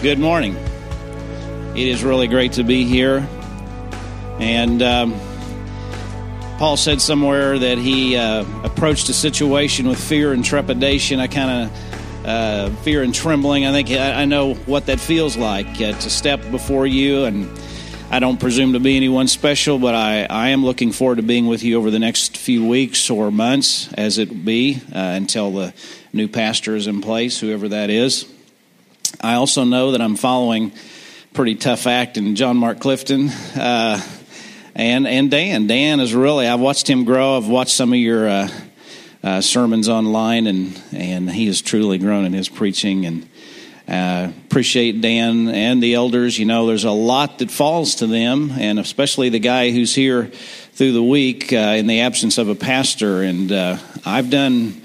Good morning. It is really great to be here. And um, Paul said somewhere that he uh, approached a situation with fear and trepidation. I kind of uh, fear and trembling. I think I, I know what that feels like uh, to step before you. And I don't presume to be anyone special, but I, I am looking forward to being with you over the next few weeks or months, as it be, uh, until the new pastor is in place, whoever that is. I also know that I'm following pretty tough act in John Mark Clifton uh, and and Dan. Dan is really I've watched him grow. I've watched some of your uh, uh, sermons online, and and he has truly grown in his preaching. And uh, appreciate Dan and the elders. You know, there's a lot that falls to them, and especially the guy who's here through the week uh, in the absence of a pastor. And uh, I've done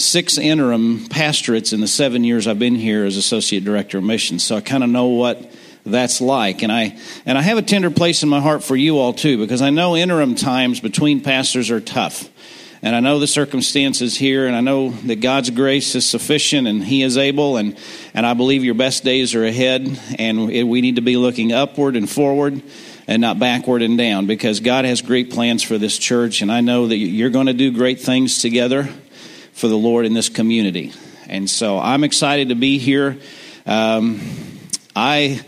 six interim pastorates in the seven years I've been here as associate director of missions. So I kind of know what that's like. And I and I have a tender place in my heart for you all too, because I know interim times between pastors are tough. And I know the circumstances here, and I know that God's grace is sufficient and He is able, and, and I believe your best days are ahead, and we need to be looking upward and forward and not backward and down because God has great plans for this church, and I know that you're going to do great things together for the Lord in this community. And so I'm excited to be here. Um, I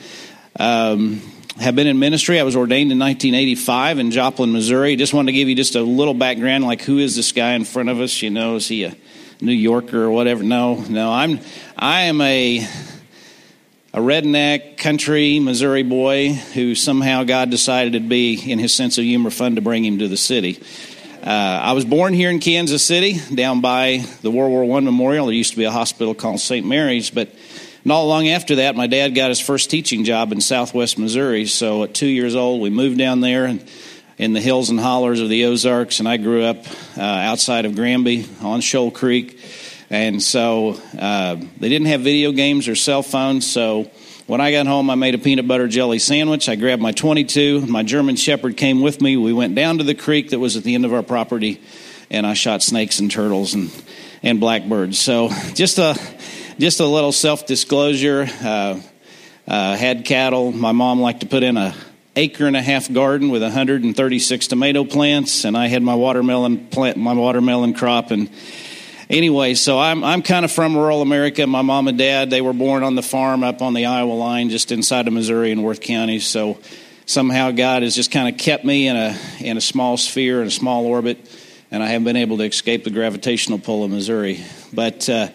um, have been in ministry. I was ordained in 1985 in Joplin, Missouri. Just wanted to give you just a little background, like who is this guy in front of us? You know, is he a New Yorker or whatever? No, no. I'm I am a a redneck country Missouri boy who somehow God decided it'd be in His sense of humor fun to bring him to the city. Uh, I was born here in Kansas City, down by the World War One Memorial. There used to be a hospital called St. Mary's, but not long after that, my dad got his first teaching job in Southwest Missouri. So at two years old, we moved down there and in the hills and hollers of the Ozarks, and I grew up uh, outside of Granby on Shoal Creek. And so uh, they didn't have video games or cell phones, so when I got home, I made a peanut butter jelly sandwich. I grabbed my 22. My German Shepherd came with me. We went down to the creek that was at the end of our property, and I shot snakes and turtles and, and blackbirds. So just a, just a little self disclosure. Uh, uh, had cattle. My mom liked to put in a acre and a half garden with 136 tomato plants, and I had my watermelon plant, my watermelon crop, and anyway, so I'm I'm kind of from rural America. My mom and dad they were born on the farm up on the Iowa line, just inside of Missouri in Worth County. So somehow God has just kind of kept me in a in a small sphere in a small orbit, and I haven't been able to escape the gravitational pull of Missouri. But uh,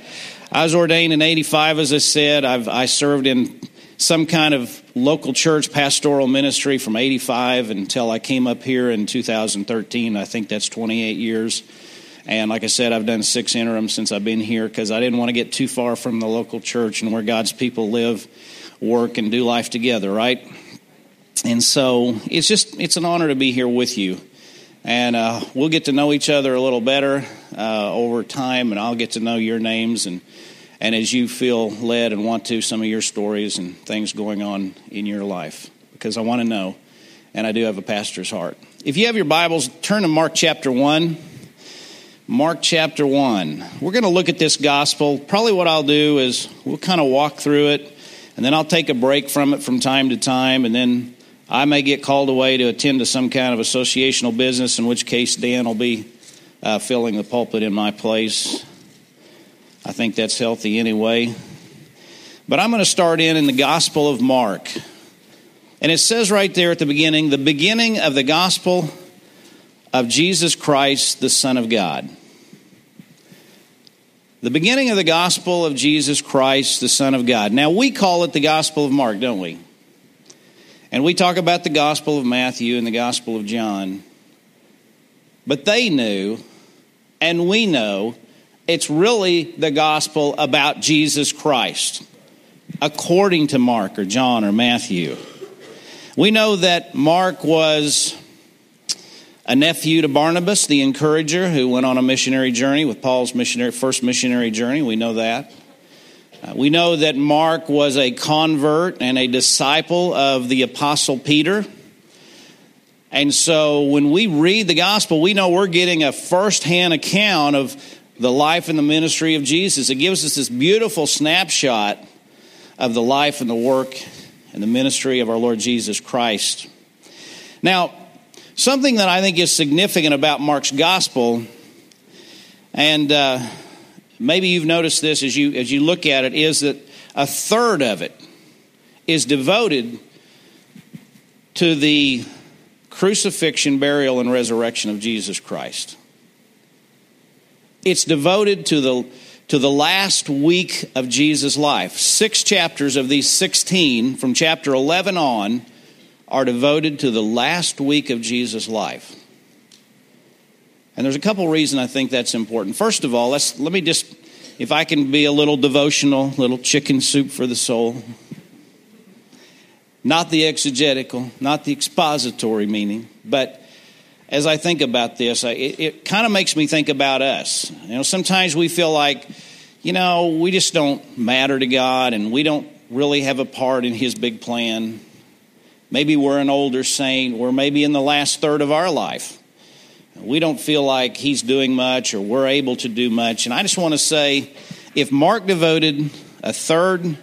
I was ordained in '85, as I said. I've I served in some kind of local church pastoral ministry from 85 until I came up here in 2013. I think that's 28 years. And like I said, I've done six interims since I've been here because I didn't want to get too far from the local church and where God's people live, work, and do life together, right? And so it's just, it's an honor to be here with you. And uh, we'll get to know each other a little better uh, over time, and I'll get to know your names and and as you feel led and want to, some of your stories and things going on in your life, because I want to know, and I do have a pastor's heart. If you have your Bibles, turn to Mark chapter 1. Mark chapter 1. We're going to look at this gospel. Probably what I'll do is we'll kind of walk through it, and then I'll take a break from it from time to time, and then I may get called away to attend to some kind of associational business, in which case Dan will be uh, filling the pulpit in my place. I think that's healthy anyway. But I'm going to start in in the Gospel of Mark. And it says right there at the beginning, the beginning of the Gospel of Jesus Christ, the Son of God. The beginning of the gospel of Jesus Christ, the Son of God. Now, we call it the Gospel of Mark, don't we? And we talk about the Gospel of Matthew and the Gospel of John. But they knew, and we know, it's really the gospel about Jesus Christ, according to Mark or John or Matthew. We know that Mark was a nephew to Barnabas, the encourager, who went on a missionary journey with Paul's missionary, first missionary journey. We know that. Uh, we know that Mark was a convert and a disciple of the Apostle Peter. And so when we read the gospel, we know we're getting a firsthand account of the life and the ministry of Jesus. It gives us this beautiful snapshot of the life and the work and the ministry of our Lord Jesus Christ. Now, something that I think is significant about Mark's gospel, and uh, maybe you've noticed this as you as you look at it, is that a third of it is devoted to the crucifixion, burial, and resurrection of Jesus Christ. It's devoted to the to the last week of Jesus' life. Six chapters of these 16, from chapter 11 on, are devoted to the last week of Jesus' life. And there's a couple reasons I think that's important. First of all, let's, let me just, if I can be a little devotional, little chicken soup for the soul. Not the exegetical, not the expository meaning, but as I think about this, it, it kind of makes me think about us. You know, sometimes we feel like, you know, we just don't matter to God and we don't really have a part in His big plan. Maybe we're an older saint, or maybe in the last third of our life. We don't feel like He's doing much or we're able to do much. And I just want to say if Mark devoted a third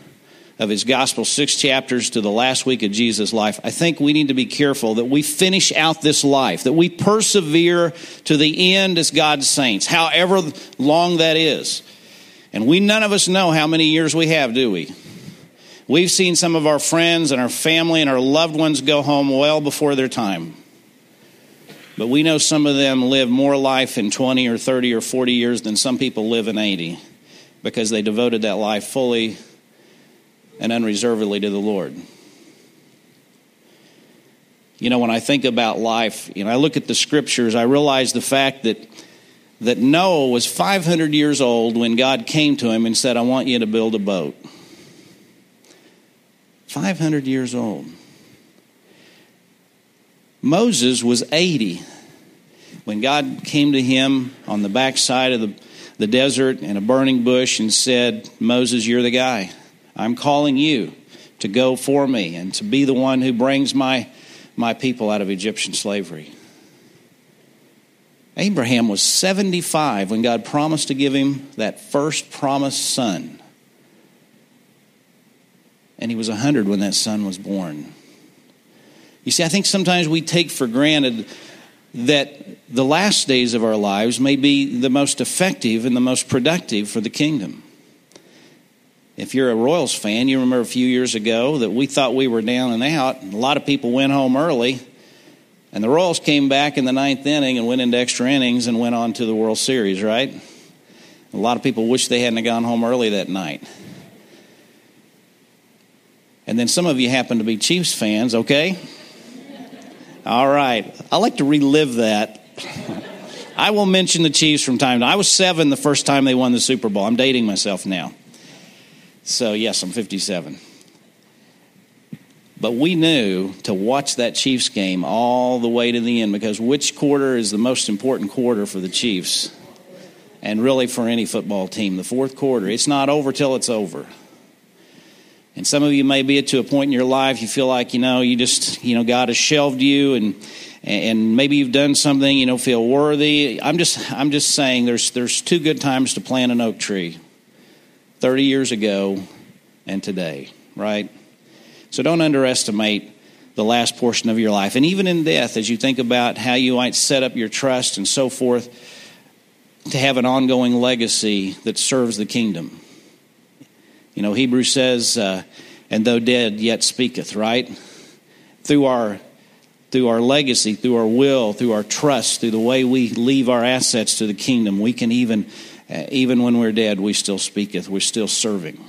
of his gospel, six chapters to the last week of Jesus' life, I think we need to be careful that we finish out this life, that we persevere to the end as God's saints, however long that is. And we none of us know how many years we have, do we? We've seen some of our friends and our family and our loved ones go home well before their time. But we know some of them live more life in 20 or 30 or 40 years than some people live in 80 because they devoted that life fully and unreservedly to the Lord. You know, when I think about life, you know, I look at the scriptures, I realize the fact that that Noah was 500 years old when God came to him and said, "I want you to build a boat." 500 years old. Moses was 80 when God came to him on the backside of the, the desert in a burning bush and said, Moses, you're the guy. I'm calling you to go for me and to be the one who brings my, my people out of Egyptian slavery. Abraham was 75 when God promised to give him that first promised son. And he was 100 when that son was born. You see, I think sometimes we take for granted that the last days of our lives may be the most effective and the most productive for the kingdom. If you're a Royals fan, you remember a few years ago that we thought we were down and out. and A lot of people went home early, and the Royals came back in the ninth inning and went into extra innings and went on to the World Series, right? A lot of people wish they hadn't gone home early that night. And then some of you happen to be Chiefs fans, okay? All right. I like to relive that. I will mention the Chiefs from time to time. I was seven the first time they won the Super Bowl. I'm dating myself now. So, yes, I'm 57. But we knew to watch that Chiefs game all the way to the end because which quarter is the most important quarter for the Chiefs and really for any football team? The fourth quarter. It's not over till it's over. And some of you may be to a point in your life you feel like, you know, you just, you know, God has shelved you and and maybe you've done something you don't feel worthy. I'm just I'm just saying there's there's two good times to plant an oak tree. 30 years ago and today, right? So don't underestimate the last portion of your life. And even in death, as you think about how you might set up your trust and so forth, to have an ongoing legacy that serves the kingdom. You know, Hebrews says, uh, and though dead, yet speaketh, right? Through our through our legacy, through our will, through our trust, through the way we leave our assets to the kingdom, we can even uh, even when we're dead, we still speaketh. We're still serving.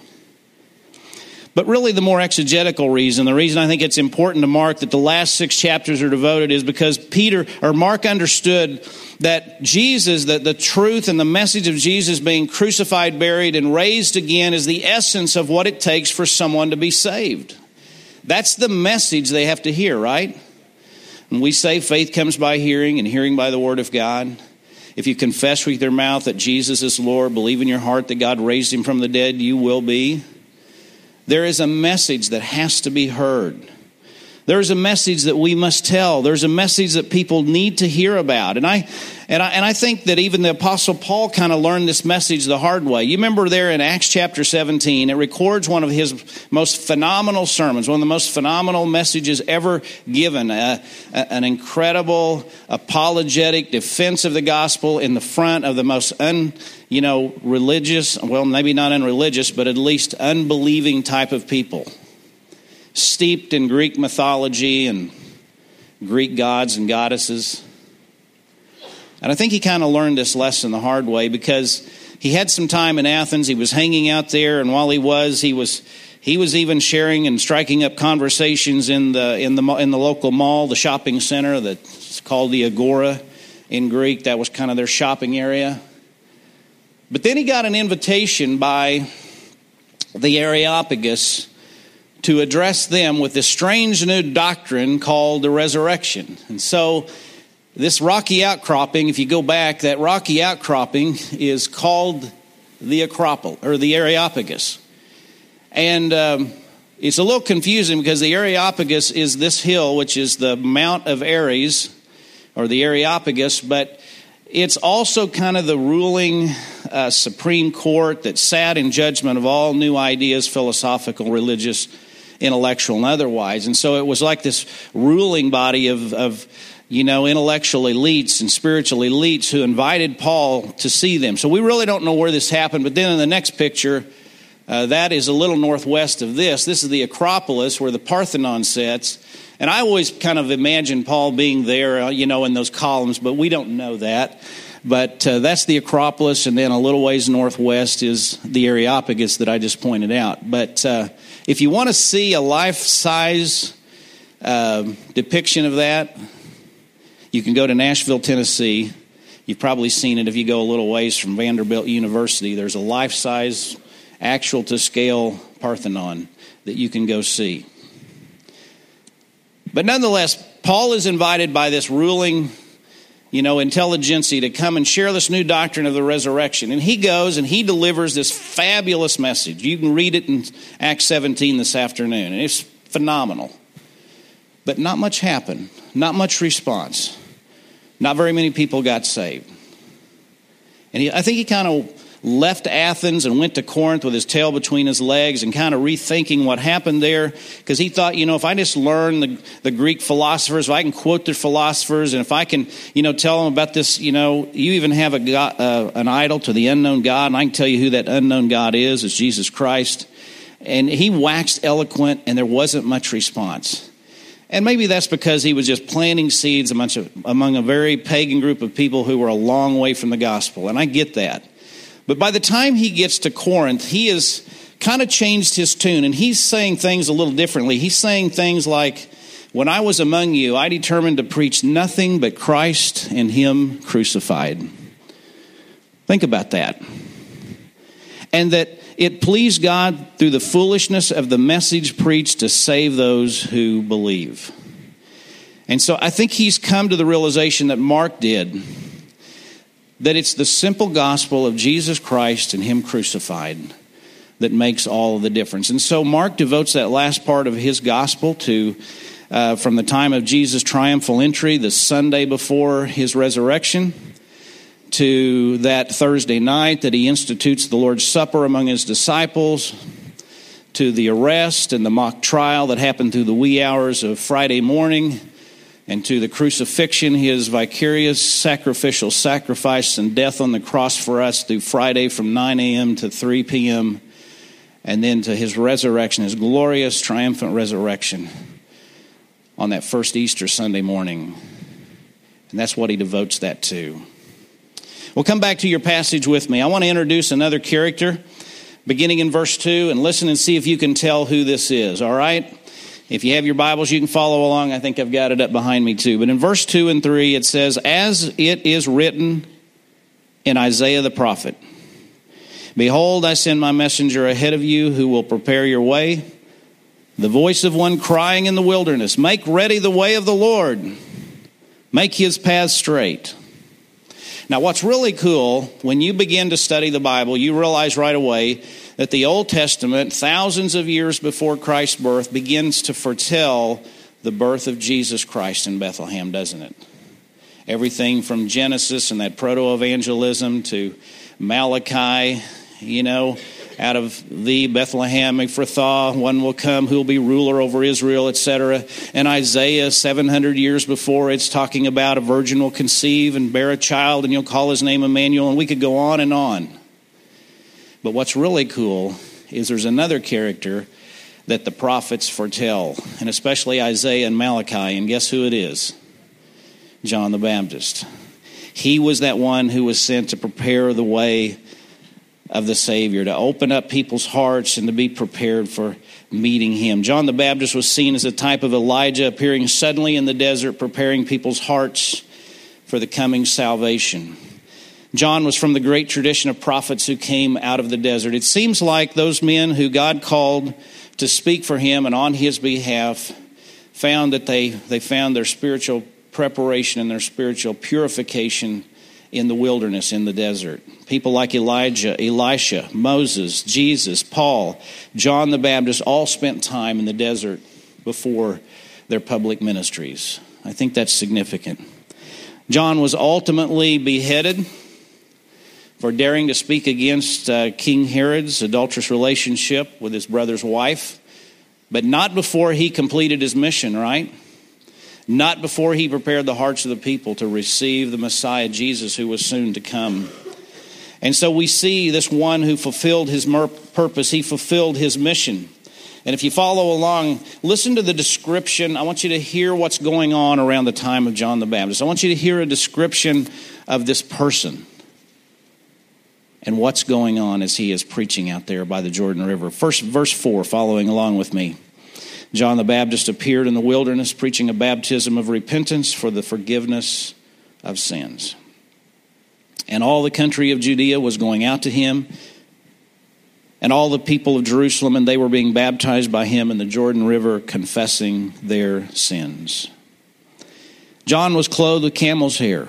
But really, the more exegetical reason, the reason I think it's important to mark that the last six chapters are devoted is because Peter or Mark understood that Jesus, that the truth and the message of Jesus being crucified, buried, and raised again is the essence of what it takes for someone to be saved. That's the message they have to hear, right? And we say faith comes by hearing, and hearing by the word of God. If you confess with your mouth that Jesus is Lord, believe in your heart that God raised him from the dead, you will be. There is a message that has to be heard. There's a message that we must tell. There's a message that people need to hear about. And I, and I, and I think that even the Apostle Paul kind of learned this message the hard way. You remember there in Acts chapter 17, it records one of his most phenomenal sermons, one of the most phenomenal messages ever given. An incredible apologetic defense of the gospel in the front of the most un, you know, religious, well, maybe not unreligious, but at least unbelieving type of people steeped in Greek mythology and Greek gods and goddesses. And I think he kind of learned this lesson the hard way because he had some time in Athens. He was hanging out there, and while he was, he was he was even sharing and striking up conversations in the in the in the local mall, the shopping center that's called the Agora in Greek. That was kind of their shopping area. But then he got an invitation by the Areopagus to address them with this strange new doctrine called the resurrection. And so, this rocky outcropping, if you go back, that rocky outcropping is called the Acropolis or the Areopagus. And um, it's a little confusing because the Areopagus is this hill, which is the Mount of Ares or the Areopagus, but it's also kind of the ruling uh, Supreme Court that sat in judgment of all new ideas, philosophical, religious, intellectual and otherwise. And so it was like this ruling body of, of you know, intellectual elites and spiritual elites who invited Paul to see them. So we really don't know where this happened. But then in the next picture, uh, that is a little northwest of this. This is the Acropolis where the Parthenon sits. And I always kind of imagine Paul being there, uh, you know, in those columns, but we don't know that. But uh, that's the Acropolis, and then a little ways northwest is the Areopagus that I just pointed out. But uh, if you want to see a life size uh, depiction of that, you can go to Nashville, Tennessee. You've probably seen it if you go a little ways from Vanderbilt University. There's a life size, actual to scale Parthenon that you can go see. But nonetheless, Paul is invited by this ruling you know, intelligentsia to come and share this new doctrine of the resurrection. And he goes and he delivers this fabulous message. You can read it in Acts 17 this afternoon, and it's phenomenal. But not much happened, not much response. Not very many people got saved. And he, I think he kind of left Athens and went to Corinth with his tail between his legs and kind of rethinking what happened there because he thought, you know, if I just learn the, the Greek philosophers, if I can quote their philosophers, and if I can, you know, tell them about this, you know, you even have a God, uh, an idol to the unknown God, and I can tell you who that unknown God is, is Jesus Christ. And he waxed eloquent, and there wasn't much response. And maybe that's because he was just planting seeds a, among a very pagan group of people who were a long way from the gospel. And I get that. But by the time he gets to Corinth, he has kind of changed his tune and he's saying things a little differently. He's saying things like, When I was among you, I determined to preach nothing but Christ and Him crucified. Think about that. And that it pleased God through the foolishness of the message preached to save those who believe. And so I think he's come to the realization that Mark did that it's the simple gospel of Jesus Christ and Him crucified that makes all the difference. And so Mark devotes that last part of his gospel to uh, from the time of Jesus' triumphal entry, the Sunday before his resurrection, to that Thursday night that he institutes the Lord's Supper among his disciples, to the arrest and the mock trial that happened through the wee hours of Friday morning and to the crucifixion, his vicarious sacrificial sacrifice and death on the cross for us through Friday from 9 a.m. to 3 p.m., and then to his resurrection, his glorious, triumphant resurrection on that first Easter Sunday morning. And that's what he devotes that to. We'll come back to your passage with me. I want to introduce another character beginning in verse 2 and listen and see if you can tell who this is, all right? If you have your Bibles, you can follow along. I think I've got it up behind me too. But in verse 2 and 3, it says, As it is written in Isaiah the prophet, Behold, I send my messenger ahead of you who will prepare your way. The voice of one crying in the wilderness, Make ready the way of the Lord, make his path straight. Now, what's really cool, when you begin to study the Bible, you realize right away that the Old Testament, thousands of years before Christ's birth, begins to foretell the birth of Jesus Christ in Bethlehem, doesn't it? Everything from Genesis and that protoevangelium to Malachi, you know, out of the Bethlehem, Ephrathah, one will come who will be ruler over Israel, etc. And Isaiah, 700 years before, it's talking about a virgin will conceive and bear a child, and you'll call his name Emmanuel, and we could go on and on. But what's really cool is there's another character that the prophets foretell, and especially Isaiah and Malachi, and guess who it is? John the Baptist. He was that one who was sent to prepare the way of the Savior, to open up people's hearts and to be prepared for meeting Him. John the Baptist was seen as a type of Elijah appearing suddenly in the desert, preparing people's hearts for the coming salvation. John was from the great tradition of prophets who came out of the desert. It seems like those men who God called to speak for him and on his behalf found that they, they found their spiritual preparation and their spiritual purification in the wilderness, in the desert. People like Elijah, Elisha, Moses, Jesus, Paul, John the Baptist all spent time in the desert before their public ministries. I think that's significant. John was ultimately beheaded for daring to speak against uh, King Herod's adulterous relationship with his brother's wife, but not before he completed his mission, right? not before he prepared the hearts of the people to receive the Messiah Jesus who was soon to come. And so we see this one who fulfilled his purpose, he fulfilled his mission. And if you follow along, listen to the description. I want you to hear what's going on around the time of John the Baptist. I want you to hear a description of this person and what's going on as he is preaching out there by the Jordan River. First, verse 4, following along with me. John the Baptist appeared in the wilderness preaching a baptism of repentance for the forgiveness of sins. And all the country of Judea was going out to him, and all the people of Jerusalem, and they were being baptized by him in the Jordan River, confessing their sins. John was clothed with camel's hair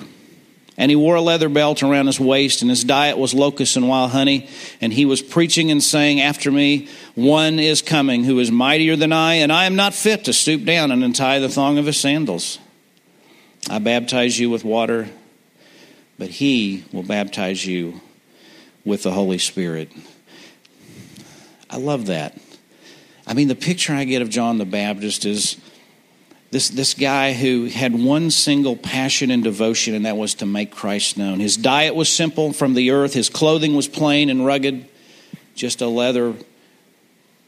and he wore a leather belt around his waist, and his diet was locusts and wild honey. And he was preaching and saying, After me, one is coming who is mightier than I, and I am not fit to stoop down and untie the thong of his sandals. I baptize you with water, but he will baptize you with the Holy Spirit. I love that. I mean, the picture I get of John the Baptist is this, this guy who had one single passion and devotion, and that was to make Christ known. His diet was simple from the earth, his clothing was plain and rugged, just a leather,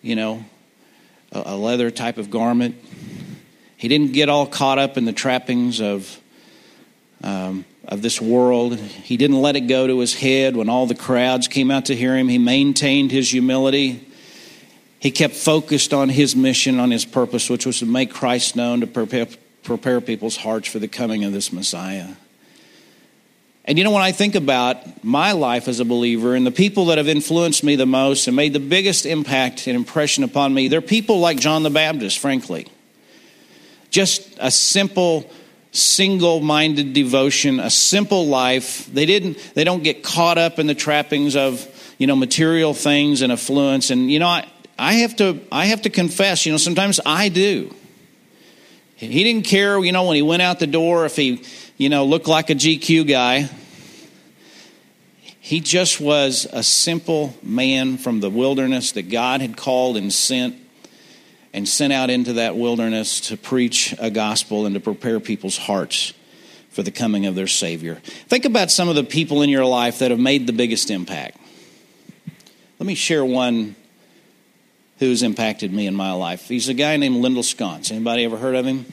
you know, a, leather type of garment. He didn't get all caught up in the trappings of, um, of this world. He didn't let it go to his head when all the crowds came out to hear him. He maintained his humility. He kept focused on his mission, on his purpose, which was to make Christ known, to prepare, prepare people's hearts for the coming of this Messiah. And you know, when I think about my life as a believer and the people that have influenced me the most and made the biggest impact and impression upon me, they're people like John the Baptist, frankly. Just a simple, single minded devotion, a simple life. They, didn't, they don't get caught up in the trappings of, you know, material things and affluence. And, you know, I, I have to I have to confess, you know, sometimes I do. He didn't care, you know, when he went out the door if he, you know, looked like a GQ guy. He just was a simple man from the wilderness that God had called and sent and sent out into that wilderness to preach a gospel and to prepare people's hearts for the coming of their Savior. Think about some of the people in your life that have made the biggest impact. Let me share one who's impacted me in my life. He's a guy named Lyndall Sconce. Anybody ever heard of him?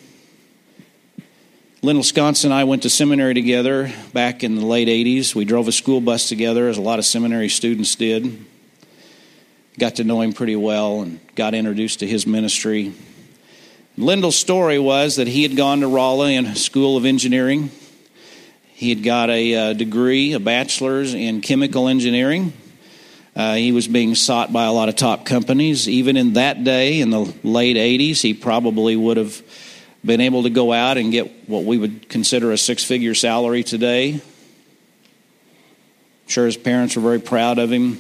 Lyndall Sconce and I went to seminary together back in the late 80s. We drove a school bus together, as a lot of seminary students did. Got to know him pretty well and got introduced to his ministry. Lyndall's story was that he had gone to Rolla in a school of engineering. He had got a uh, degree, a bachelor's in chemical engineering. Uh, he was being sought by a lot of top companies. Even in that day, in the late 80s, he probably would have been able to go out and get what we would consider a six figure salary today. I'm sure his parents were very proud of him.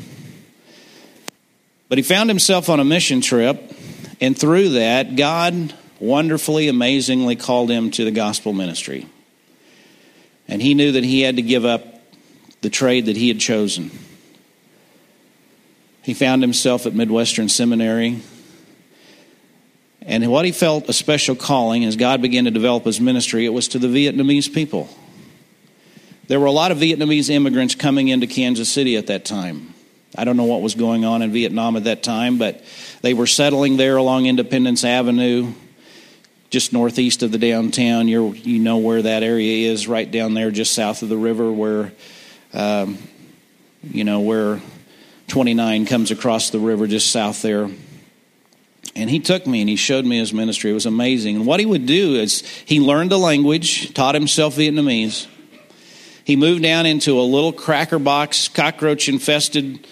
But he found himself on a mission trip, and through that, God wonderfully, amazingly called him to the gospel ministry. And he knew that he had to give up the trade that he had chosen. He found himself at Midwestern Seminary. And what he felt a special calling as God began to develop his ministry, it was to the Vietnamese people. There were a lot of Vietnamese immigrants coming into Kansas City at that time. I don't know what was going on in Vietnam at that time, but they were settling there along Independence Avenue, just northeast of the downtown. you you know where that area is, right down there, just south of the river, where um, you know where 29 comes across the river, just south there. And he took me and he showed me his ministry. It was amazing. And what he would do is he learned the language, taught himself Vietnamese. He moved down into a little cracker box, cockroach infested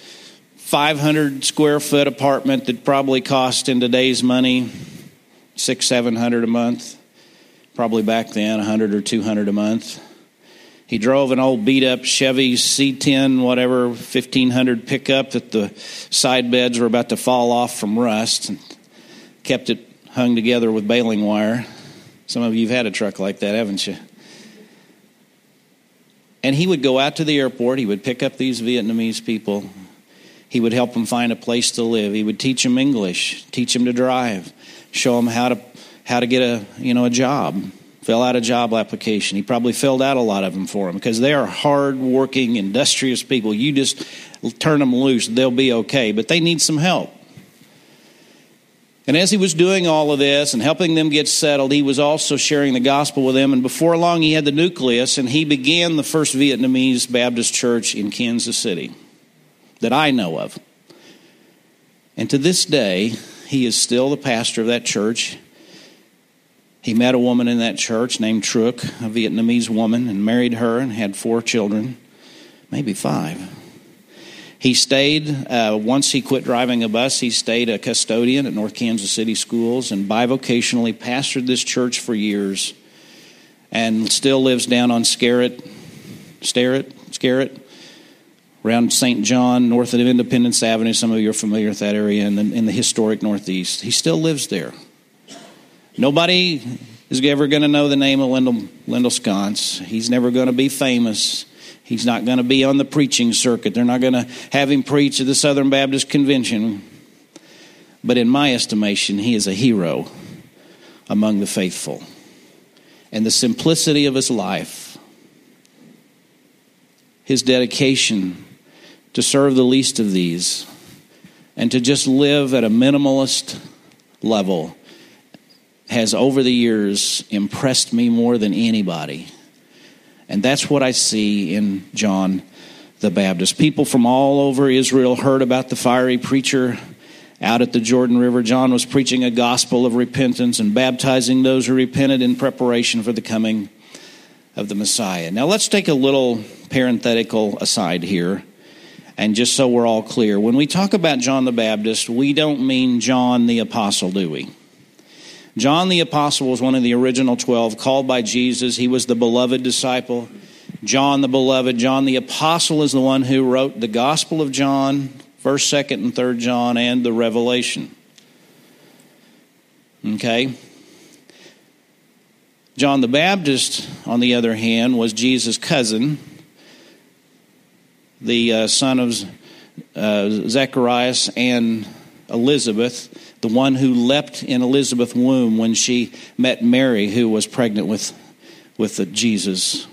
500 square foot apartment that probably cost in today's money six, seven hundred a month. Probably back then, a hundred or two hundred a month. He drove an old beat up Chevy C10, whatever, 1500 pickup that the side beds were about to fall off from rust and kept it hung together with baling wire. Some of you have had a truck like that, haven't you? And he would go out to the airport, he would pick up these Vietnamese people, he would help them find a place to live. He would teach them English, teach them to drive, show them how to how to get a you know a job. Fill out a job application. He probably filled out a lot of them for them because they are hard-working, industrious people. You just turn them loose, they'll be okay. But they need some help. And as he was doing all of this and helping them get settled, he was also sharing the gospel with them. And before long, he had the nucleus and he began the first Vietnamese Baptist church in Kansas City that I know of. And to this day, he is still the pastor of that church. He met a woman in that church named Truc, a Vietnamese woman, and married her and had four children, maybe five. He stayed, uh, once he quit driving a bus, he stayed a custodian at North Kansas City Schools and bivocationally pastored this church for years and still lives down on Scarrett, Starrett, Scarrett, around St. John, north of Independence Avenue. Some of you are familiar with that area in the, in the historic Northeast. He still lives there. Nobody is ever going to know the name of Lyndall, Lyndall Sconce. He's never going to be famous. He's not going to be on the preaching circuit. They're not going to have him preach at the Southern Baptist Convention. But in my estimation, he is a hero among the faithful. And the simplicity of his life, his dedication to serve the least of these and to just live at a minimalist level has over the years impressed me more than anybody. And that's what I see in John the Baptist. People from all over Israel heard about the fiery preacher out at the Jordan River. John was preaching a gospel of repentance and baptizing those who repented in preparation for the coming of the Messiah. Now, let's take a little parenthetical aside here and just so we're all clear, when we talk about John the Baptist, we don't mean John the Apostle, do we? John the Apostle was one of the original 12 called by Jesus. He was the beloved disciple. John the beloved. John the Apostle is the one who wrote the Gospel of John, 1st, 2nd, and 3rd John, and the Revelation. Okay? John the Baptist, on the other hand, was Jesus' cousin the uh, son of uh, Zacharias and Elizabeth, the one who leapt in Elizabeth's womb when she met Mary, who was pregnant with, with Jesus.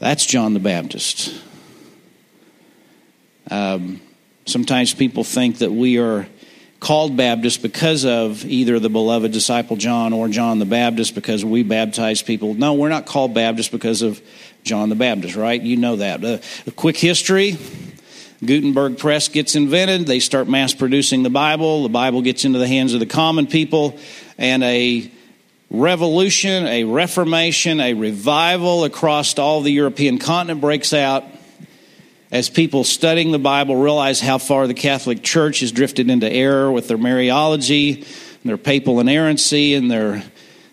That's John the Baptist. Um, sometimes people think that we are called Baptist because of either the beloved disciple John or John the Baptist because we baptize people. No, we're not called Baptist because of John the Baptist, right? You know that. Uh, a quick history Gutenberg Press gets invented. They start mass producing the Bible. The Bible gets into the hands of the common people, and a revolution, a reformation, a revival across all the European continent breaks out as people studying the Bible realize how far the Catholic Church has drifted into error with their Mariology, their papal inerrancy, and their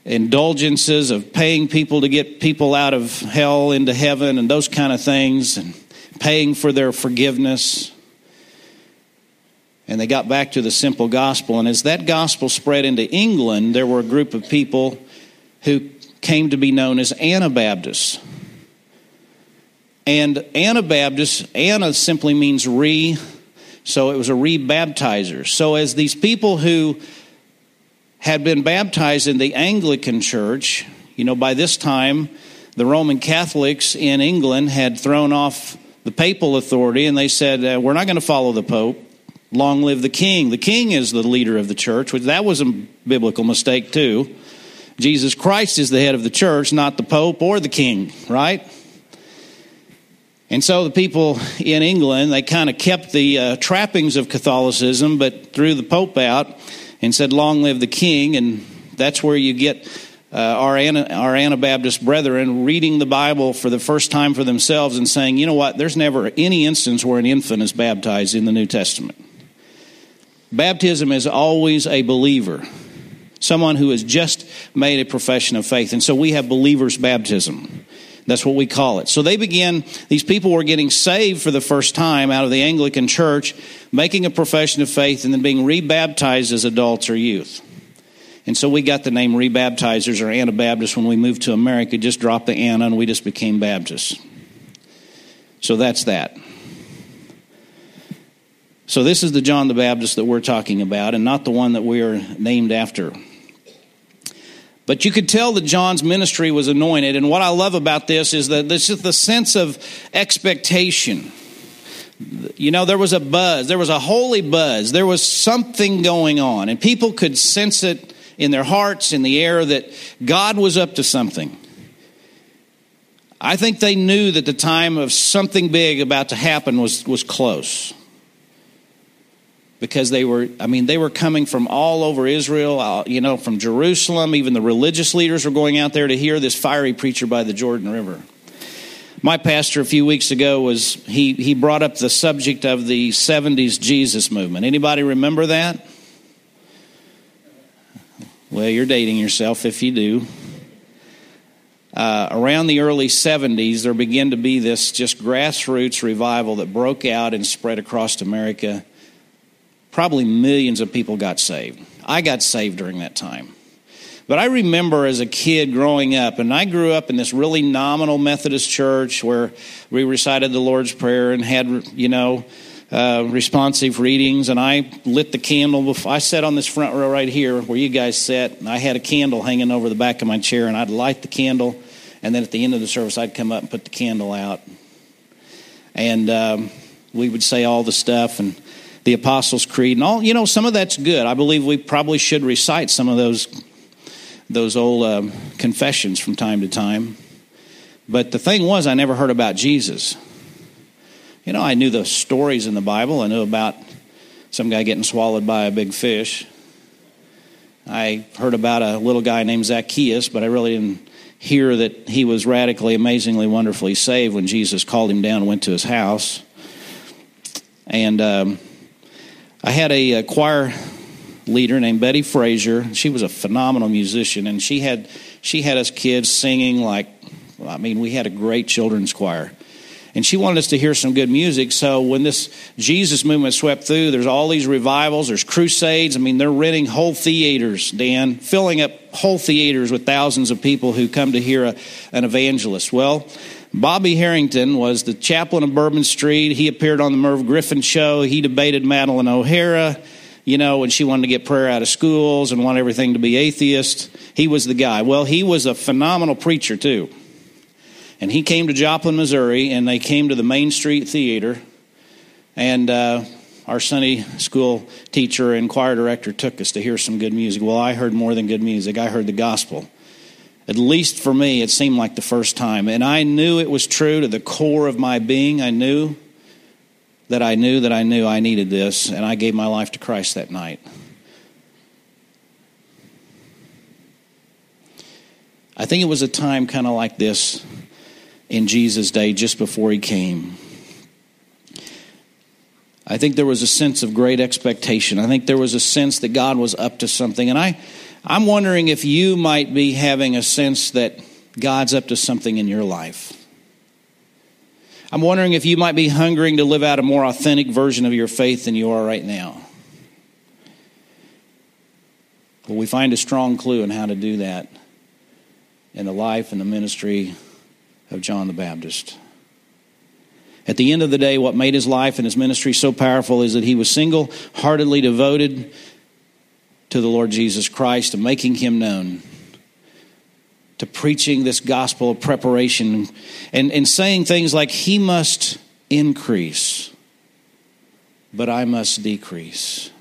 indulgences of paying people to get people out of hell into heaven and those kind of things, and paying for their forgiveness. And they got back to the simple gospel. And as that gospel spread into England, there were a group of people who came to be known as Anabaptists. And Anabaptists, Ana simply means re, so it was a rebaptizer. So as these people who had been baptized in the Anglican Church, you know, by this time, the Roman Catholics in England had thrown off the papal authority and they said, uh, We're not going to follow the Pope. Long live the king. The king is the leader of the church, which that was a biblical mistake, too. Jesus Christ is the head of the church, not the Pope or the king, right? And so the people in England, they kind of kept the uh, trappings of Catholicism, but threw the Pope out and said, Long live the king. And that's where you get uh, our, our Anabaptist brethren reading the Bible for the first time for themselves and saying, you know what, there's never any instance where an infant is baptized in the New Testament. Baptism is always a believer, someone who has just made a profession of faith. And so we have believer's baptism. That's what we call it. So they began, these people were getting saved for the first time out of the Anglican church, making a profession of faith, and then being rebaptized as adults or youth. And so we got the name rebaptizers or Anabaptists when we moved to America, just dropped the Ana and we just became Baptists. So that's that. So this is the John the Baptist that we're talking about and not the one that we are named after. But you could tell that John's ministry was anointed. And what I love about this is that this is the sense of expectation. You know, there was a buzz, there was a holy buzz, there was something going on, and people could sense it in their hearts, in the air, that God was up to something. I think they knew that the time of something big about to happen was, was close. Because they were i mean they were coming from all over israel uh, you know from jerusalem. Even the religious leaders were going out there to hear this fiery preacher by the jordan river. My pastor a few weeks ago was he, he brought up the subject of the 70s jesus movement. Anybody remember that well you're dating yourself if you do uh, around the early 70s there began to be this just grassroots revival that broke out and spread across america probably millions of people got saved. I got saved during that time. But I remember as a kid growing up, and I grew up in this really nominal Methodist church where we recited the Lord's Prayer and had, you know, uh, responsive readings. And I lit the candle. I sat on this front row right here where you guys sat, and I had a candle hanging over the back of my chair, and I'd light the candle, and then at the end of the service, I'd come up and put the candle out. And um, we would say all the stuff, and the Apostles' Creed, and all. You know, some of that's good. I believe we probably should recite some of those those old um, confessions from time to time. But the thing was, I never heard about Jesus. You know, I knew the stories in the Bible. I knew about some guy getting swallowed by a big fish. I heard about a little guy named Zacchaeus, but I really didn't hear that he was radically, amazingly, wonderfully saved when Jesus called him down and went to his house. And um, I had a, a choir leader named Betty Frazier. She was a phenomenal musician, and she had she had us kids singing like, I mean, we had a great children's choir. And she wanted us to hear some good music. So when this Jesus movement swept through, there's all these revivals, there's crusades. I mean, they're renting whole theaters, Dan, filling up whole theaters with thousands of people who come to hear a, an evangelist. Well, Bobby Harrington was the chaplain of Bourbon Street. He appeared on the Merv Griffin show. He debated Madalyn O'Hara, you know, when she wanted to get prayer out of schools and want everything to be atheist. He was the guy. Well, he was a phenomenal preacher, too. And he came to Joplin, Missouri, and they came to the Main Street Theater. And uh, our Sunday school teacher and choir director took us to hear some good music. Well, I heard more than good music, I heard the gospel. At least for me, it seemed like the first time. And I knew it was true to the core of my being. I knew that I knew that I knew I needed this, and I gave my life to Christ that night. I think it was a time kind of like this in Jesus' day, just before he came. I think there was a sense of great expectation. I think there was a sense that God was up to something. And I, I'm wondering if you might be having a sense that God's up to something in your life. I'm wondering if you might be hungering to live out a more authentic version of your faith than you are right now. But we find a strong clue in how to do that in the life and the ministry of John the Baptist. At the end of the day, what made his life and his ministry so powerful is that he was single heartedly devoted to the Lord Jesus Christ and making him known, to preaching this gospel of preparation and, and saying things like, He must increase, but I must decrease.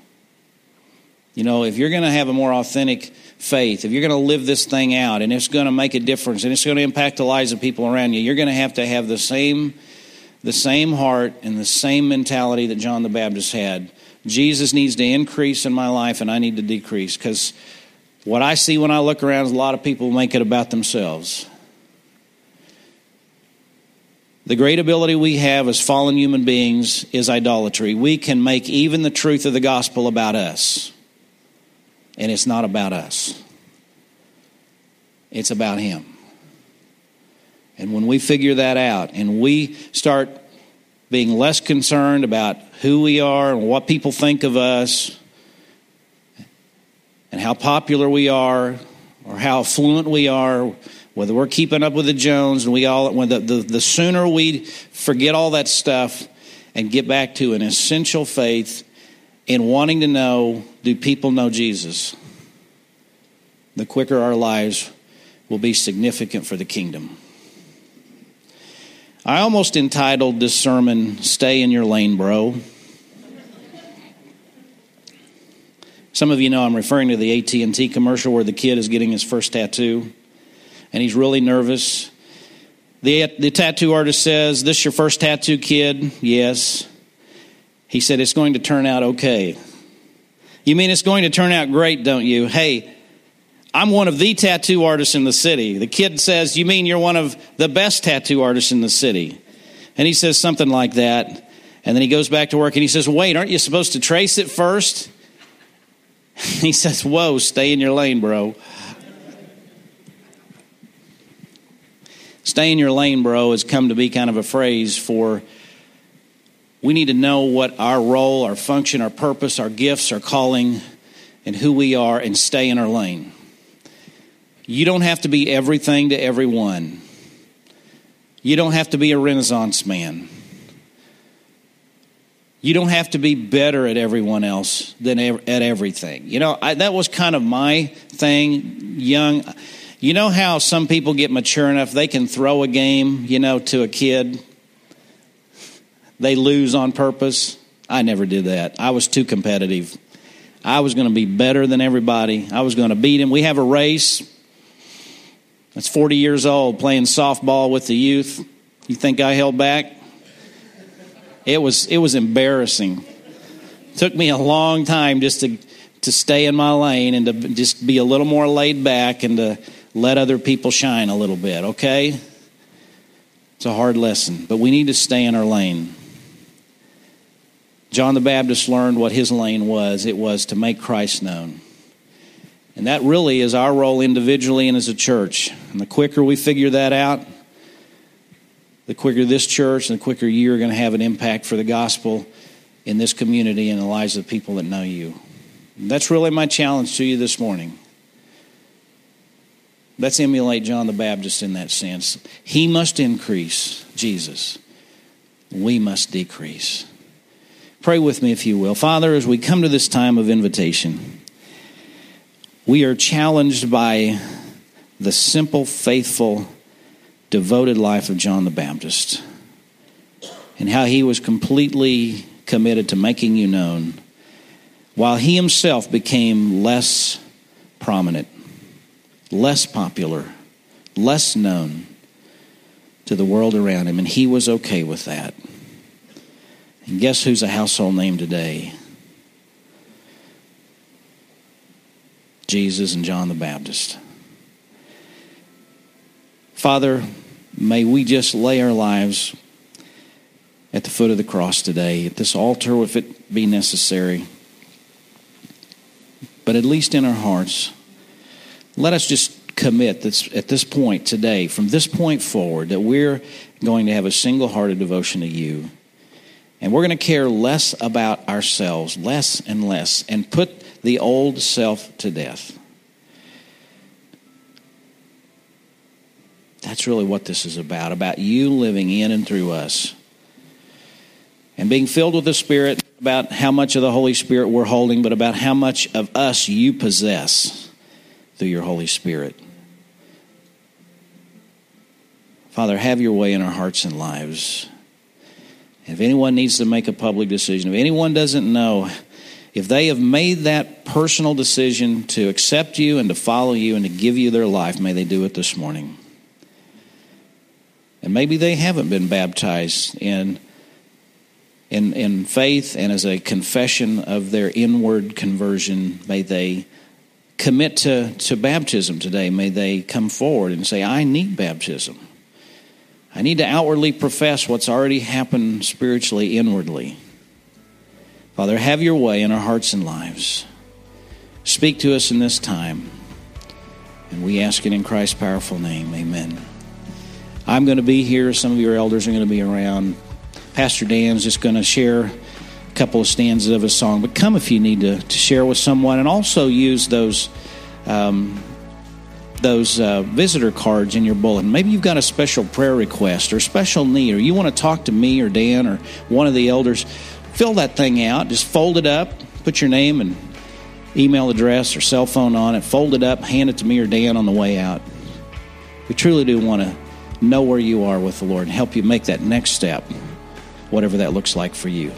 You know, if you're going to have a more authentic faith, if you're going to live this thing out and it's going to make a difference and it's going to impact the lives of people around you, you're going to have to have the same the same heart and the same mentality that John the Baptist had. Jesus needs to increase in my life and I need to decrease because what I see when I look around is a lot of people make it about themselves. The great ability we have as fallen human beings is idolatry. We can make even the truth of the gospel about us. And it's not about us, it's about Him. And when we figure that out and we start being less concerned about who we are and what people think of us and how popular we are or how affluent we are, whether we're keeping up with the Jones and we all, when the, the, the sooner we forget all that stuff and get back to an essential faith in wanting to know do people know Jesus, the quicker our lives will be significant for the kingdom. I almost entitled this sermon "Stay in Your Lane, Bro." Some of you know I'm referring to the AT&T commercial where the kid is getting his first tattoo and he's really nervous. The, the tattoo artist says, This your first tattoo, kid? Yes. He said, It's going to turn out okay. You mean it's going to turn out great, don't you? Hey, I'm one of the tattoo artists in the city. The kid says, You mean you're one of the best tattoo artists in the city? And he says something like that. And then he goes back to work and he says, Wait, aren't you supposed to trace it first? He says, Whoa, stay in your lane, bro. Stay in your lane, bro, has come to be kind of a phrase for we need to know what our role, our function, our purpose, our gifts, our calling, and who we are, and stay in our lane. You don't have to be everything to everyone. You don't have to be a Renaissance man. You don't have to be better at everyone else than at everything. You know, I, that was kind of my thing, young. You know how some people get mature enough they can throw a game, you know, to a kid? They lose on purpose. I never did that. I was too competitive. I was going to be better than everybody. I was going to beat him. We have a race that's 40 years old playing softball with the youth. You think I held back? It was it was embarrassing. It took me a long time just to to stay in my lane and to just be a little more laid back and to let other people shine a little bit, okay? It's a hard lesson, but we need to stay in our lane. John the Baptist learned what his lane was it was to make Christ known. And that really is our role individually and as a church. And the quicker we figure that out, the quicker this church and the quicker you're going to have an impact for the gospel in this community and the lives of people that know you. And that's really my challenge to you this morning. Let's emulate John the Baptist in that sense. He must increase, Jesus. We must decrease. Pray with me, if you will. Father, as we come to this time of invitation, we are challenged by the simple, faithful, devoted life of John the Baptist and how he was completely committed to making you known while he himself became less prominent, less popular, less known to the world around him, and he was okay with that. And guess who's a household name today? Jesus and John the Baptist. Father, may we just lay our lives at the foot of the cross today, at this altar, if it be necessary. But at least in our hearts, let us just commit this, at this point today, from this point forward, that we're going to have a single hearted devotion to you. And we're going to care less about ourselves, less and less, and put the old self to death. That's really what this is about, about you living in and through us. And being filled with the Spirit, about how much of the Holy Spirit we're holding, but about how much of us you possess through your Holy Spirit. Father, have your way in our hearts and lives. If anyone needs to make a public decision, if anyone doesn't know, if they have made that personal decision to accept you and to follow you and to give you their life, may they do it this morning. And maybe they haven't been baptized in, in, in faith and as a confession of their inward conversion. May they commit to, to baptism today. May they come forward and say, I need baptism. I need to outwardly profess what's already happened spiritually inwardly. Father, have your way in our hearts and lives. Speak to us in this time. And we ask it in Christ's powerful name. Amen. I'm going to be here. Some of your elders are going to be around. Pastor Dan's just going to share a couple of stanzas of a song. But come if you need to, to share with someone and also use those. Um, those uh, visitor cards in your bulletin. Maybe you've got a special prayer request or special need, or you want to talk to me or Dan or one of the elders. Fill that thing out. Just fold it up. Put your name and email address or cell phone on it. Fold it up. Hand it to me or Dan on the way out. We truly do want to know where you are with the Lord and help you make that next step, whatever that looks like for you.